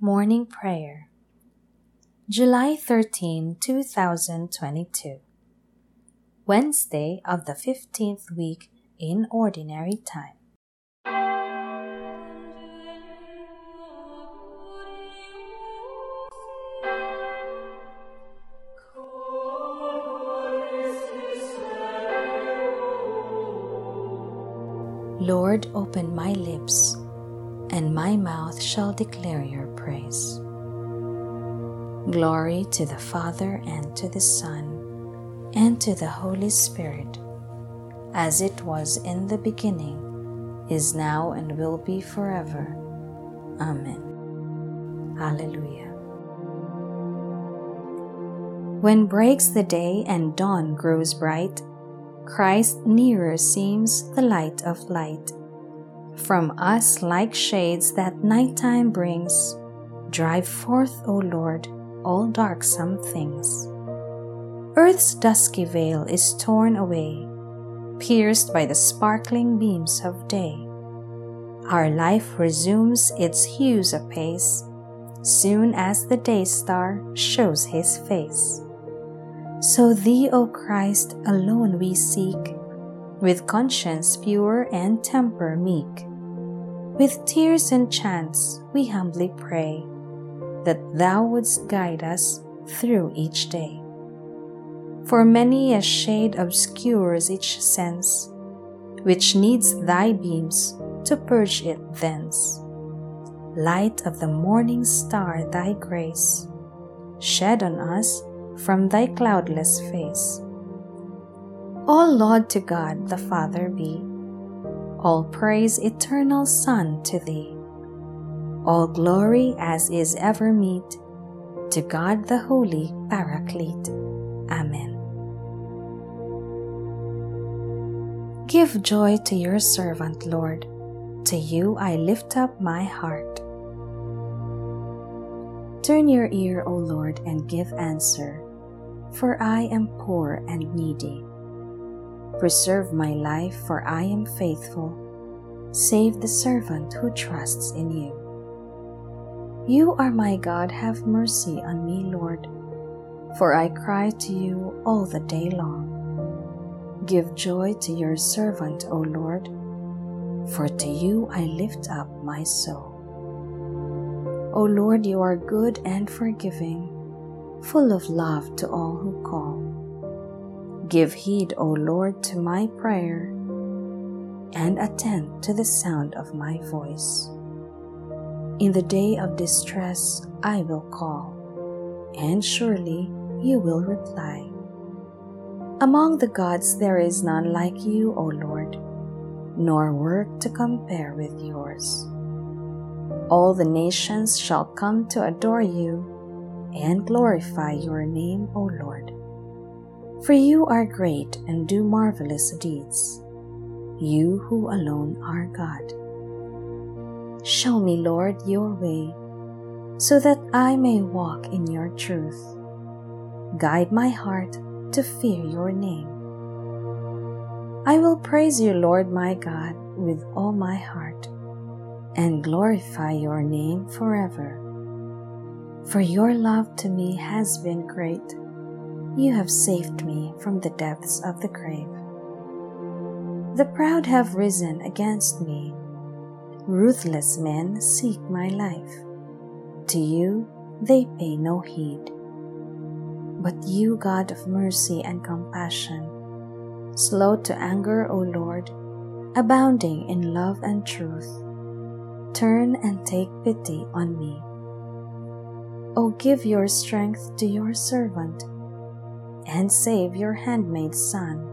Morning Prayer, July 13, 2022, Wednesday of the 15th week in Ordinary Time. Lord, open my lips, and my mouth shall declare your praise. Glory to the Father, and to the Son, and to the Holy Spirit, as it was in the beginning, is now, and will be forever. Amen. Alleluia. When breaks the day and dawn grows bright, Christ nearer seems the light of light. From us, like shades that nighttime brings, drive forth, O Lord, all darksome things. Earth's dusky veil is torn away, pierced by the sparkling beams of day. Our life resumes its hues apace, soon as the day star shows his face. So thee, O Christ, alone we seek, with conscience pure and temper meek. With tears and chants we humbly pray, that thou wouldst guide us through each day. For many a shade obscures each sense, which needs thy beams to purge it thence. Light of the morning star, thy grace, shed on us from thy cloudless face. All laud to God the Father be, all praise eternal Son to thee, all glory as is ever meet to God the Holy Paraclete. Amen. Give joy to your servant, Lord. To you I lift up my heart. Turn your ear, O Lord, and give answer for I am poor and needy. Preserve my life, for I am faithful. Save the servant who trusts in you. You are my God, have mercy on me, Lord, for I cry to you all the day long. Give joy to your servant, O Lord, for to you I lift up my soul. O Lord, you are good and forgiving full of love to all who call. Give heed, O Lord, to my prayer, and attend to the sound of my voice. In the day of distress I will call, and surely you will reply. Among the gods there is none like you, O Lord, nor work to compare with yours. All the nations shall come to adore you and glorify your name, O Lord. For you are great and do marvelous deeds, you who alone are God. Show me, Lord, your way, so that I may walk in your truth. Guide my heart to fear your name. I will praise you, Lord my God, with all my heart, and glorify your name forever for your love to me has been great. You have saved me from the depths of the grave. The proud have risen against me. Ruthless men seek my life. To you they pay no heed. But you, God of mercy and compassion, slow to anger, O Lord, abounding in love and truth, turn and take pity on me. O give your strength to your servant, and save your handmaid's son.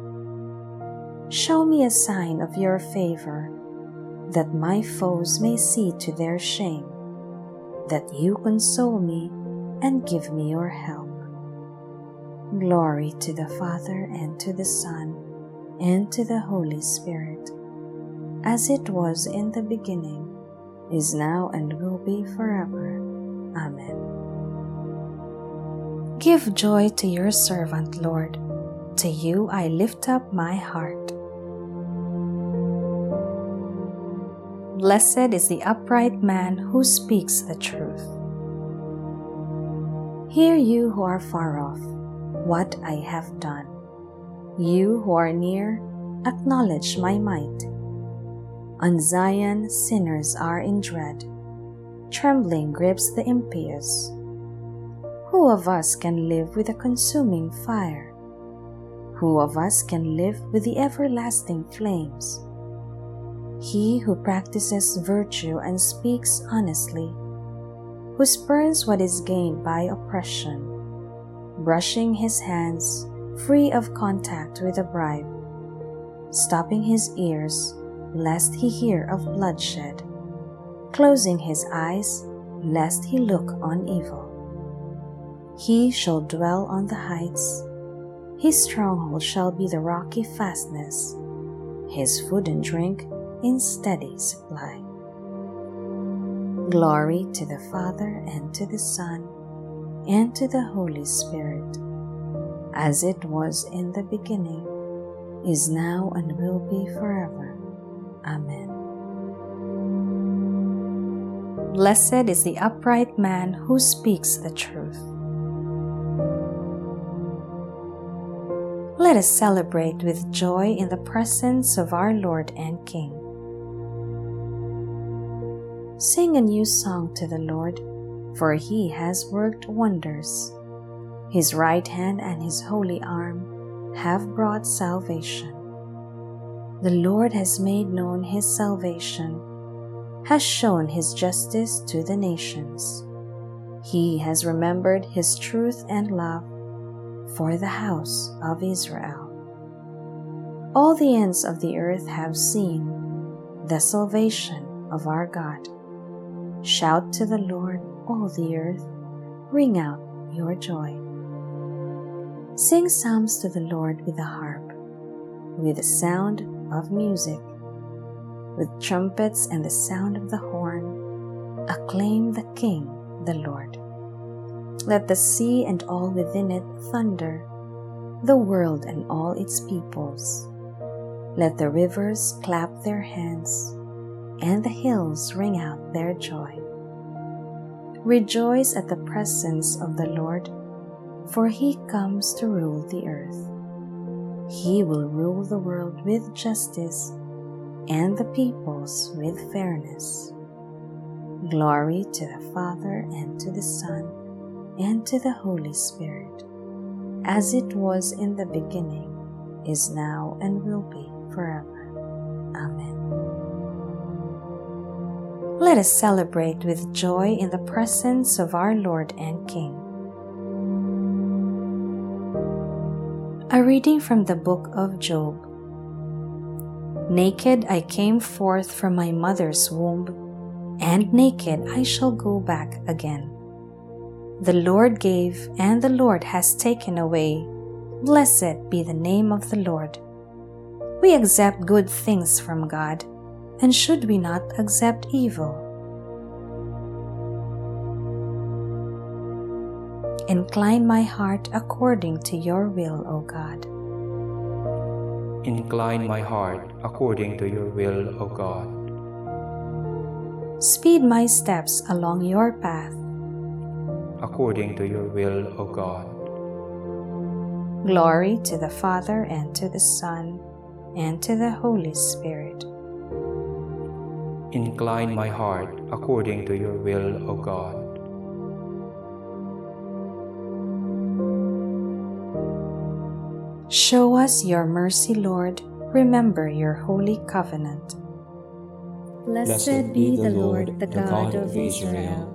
Show me a sign of your favor, that my foes may see to their shame, that you console me and give me your help. Glory to the Father, and to the Son, and to the Holy Spirit, as it was in the beginning, is now, and will be forever. Amen. Give joy to your servant, Lord. To you I lift up my heart. Blessed is the upright man who speaks the truth, Hear you who are far off, what I have done. You who are near, acknowledge my might. On Zion, sinners are in dread. Trembling grips the impious. Who of us can live with a consuming fire? Who of us can live with the everlasting flames? He who practices virtue and speaks honestly, who spurns what is gained by oppression, brushing his hands free of contact with a bribe, stopping his ears lest he hear of bloodshed, closing his eyes lest he look on evil. He shall dwell on the heights his stronghold shall be the rocky fastness, his food and drink in steady supply. Glory to the Father and to the Son and to the Holy Spirit, as it was in the beginning, is now, and will be forever. Amen. Blessed is the upright man who speaks the truth let us celebrate with joy in the presence of our Lord and King. Sing a new song to the Lord, for he has worked wonders. His right hand and his holy arm have brought salvation. The Lord has made known his salvation, has shown his justice to the nations. He has remembered his truth and love for the house of Israel. All the ends of the earth have seen the salvation of our God. Shout to the Lord, all the earth, ring out your joy. Sing psalms to the Lord with the harp, with the sound of music, with trumpets and the sound of the horn. Acclaim the King, the Lord. Let the sea and all within it thunder, the world and all its peoples. Let the rivers clap their hands, and the hills ring out their joy. Rejoice at the presence of the Lord, for he comes to rule the earth. He will rule the world with justice and the peoples with fairness. Glory to the Father and to the Son and to the Holy Spirit, as it was in the beginning, is now, and will be forever. Amen. Let us celebrate with joy in the presence of our Lord and King. A reading from the book of Job. Naked I came forth from my mother's womb, and naked I shall go back again. The Lord gave, and the Lord has taken away. Blessed be the name of the Lord. We accept good things from God, and should we not accept evil? Incline my heart according to your will, O God. Incline my heart according to your will, O God. Speed my steps along your path according to your will, O God. Glory to the Father, and to the Son, and to the Holy Spirit. Incline my heart according to your will, O God. Show us your mercy, Lord. Remember your holy covenant. Blessed be the Lord, the God of Israel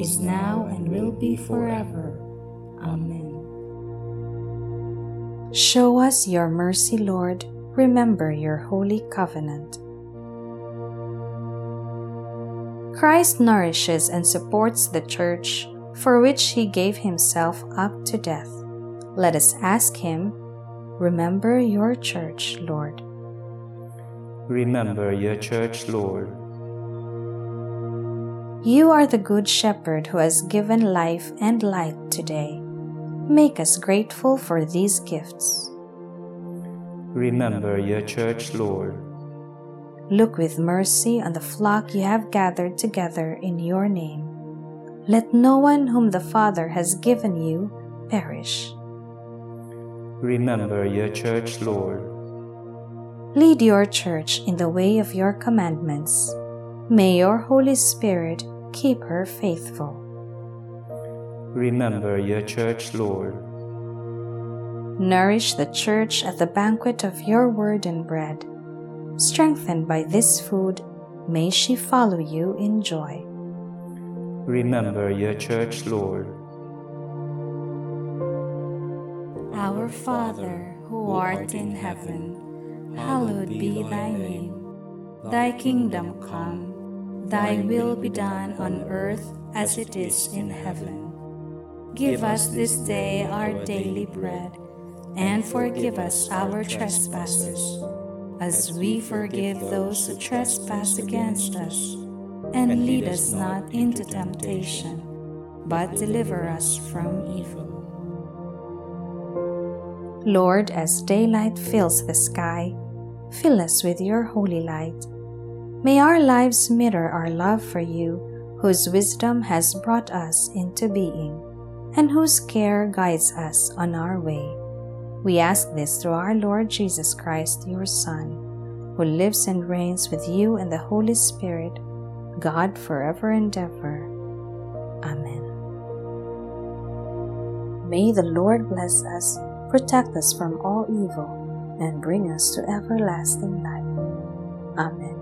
is now, and will be forever. Amen. Show us your mercy, Lord. Remember your holy covenant. Christ nourishes and supports the Church for which he gave himself up to death. Let us ask him, Remember your church, Lord. Remember your church, Lord. You are the good shepherd who has given life and light today. Make us grateful for these gifts. Remember your church, Lord. Look with mercy on the flock you have gathered together in your name let no one whom the Father has given you perish. Remember your church, Lord. Lead your church in the way of your commandments. May your Holy Spirit keep her faithful. Remember your church, Lord. Nourish the church at the banquet of your word and bread. Strengthened by this food, may she follow you in joy. Remember your church, Lord. Our Father, who art in heaven, hallowed be thy name. Thy kingdom come, thy will be done on earth as it is in heaven. Give us this day our daily bread, and forgive us our trespasses, as we forgive those who trespass against us and lead us not into temptation, but deliver us from evil. Lord, as daylight fills the sky, fill us with your holy light. May our lives mirror our love for you, whose wisdom has brought us into being, and whose care guides us on our way. We ask this through our Lord Jesus Christ, your Son, who lives and reigns with you and the Holy Spirit God forever and ever. Amen. May the Lord bless us, protect us from all evil, and bring us to everlasting life. Amen.